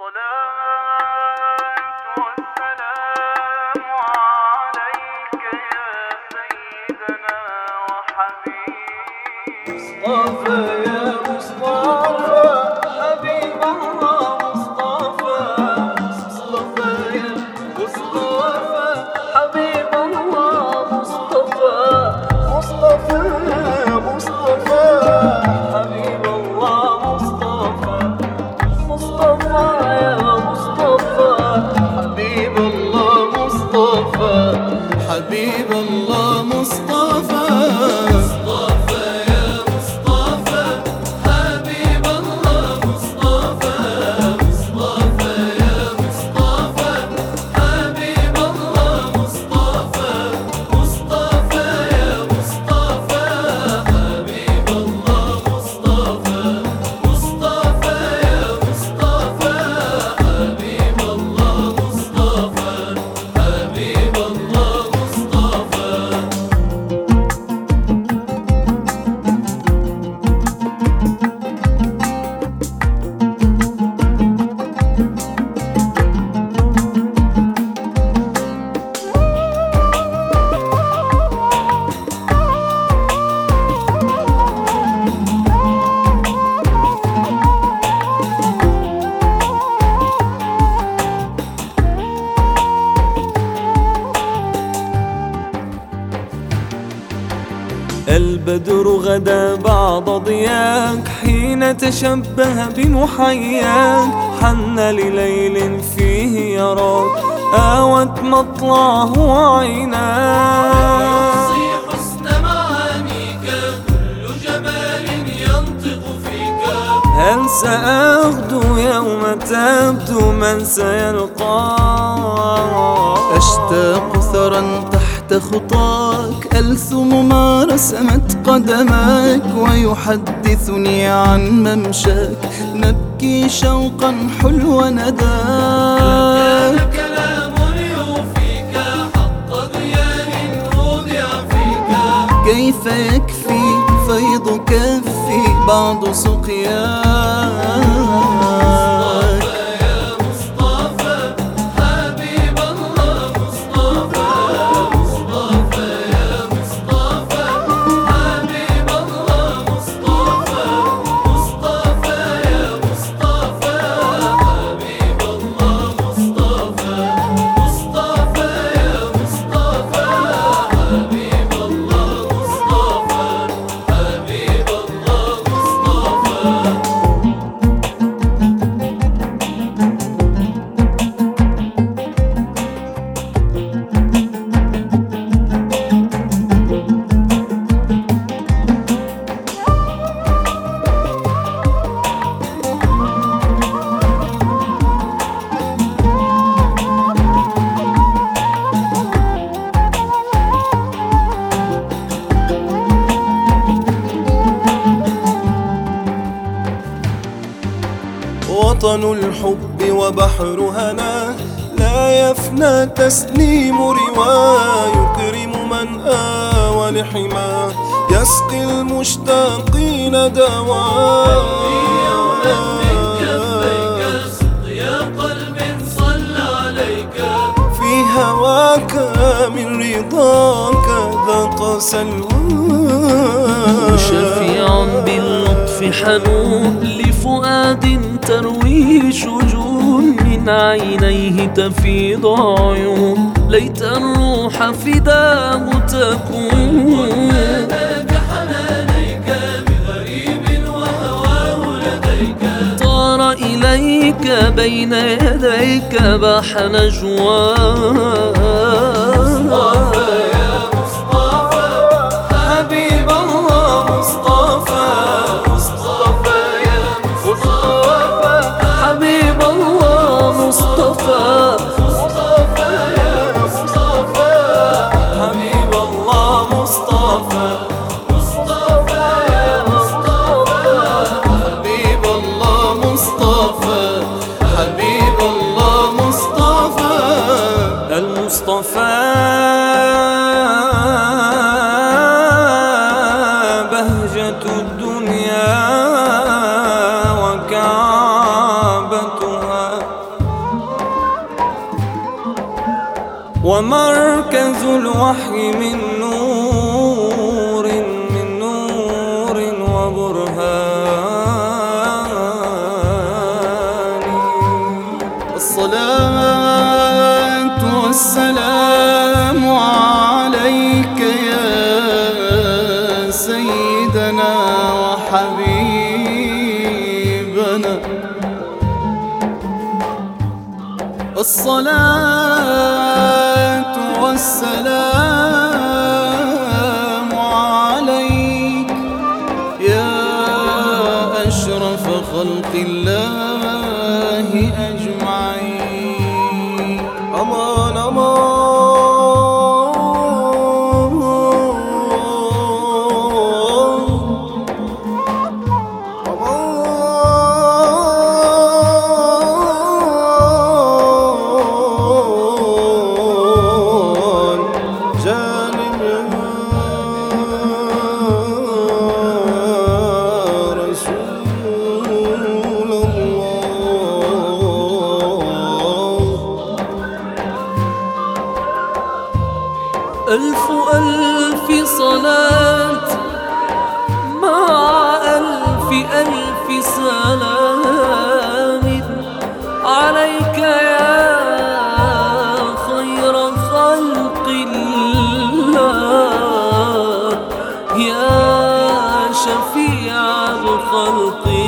الصلاة البدر غدا بعض ضياك حين تشبه بمحياك. حن لليل فيه يراك آوت مطلعه عيناك. حسن معانيك كل جمال ينطق فيك. هل سأغدو يوم تبدو من سيلقاك؟ أشتاق ثرا تحت خطاك ألثم ما رسمت قدماك ويحدثني عن ممشاك. نبكي شوقا حلو نداك. كلام يوفيك حق فيك كيف يكفي فيض كفي بعض سقياك؟ وطن الحب وبحر هنا لا يفنى تسليم رواه يكرم من آوى لحماه يسقي المشتاقين في هواك من رضاك ذاق سلواه باللطف حنون لفؤاد تروي شجون من عينيه تفيض عيون. ليت الروح فداه تكون. طار إليك بين يديك باح نجواه ومركز الوحي من نور من نور وبرهان. الصلاة والسلام عليك يا سيدنا وحبيبنا. الصلاة والسلام عليك يا أشرف خلق الله أجمعين ألف ألف صلاة مع ألف ألف سلام. عليك يا خير خلق الله يا شفيع الخلق.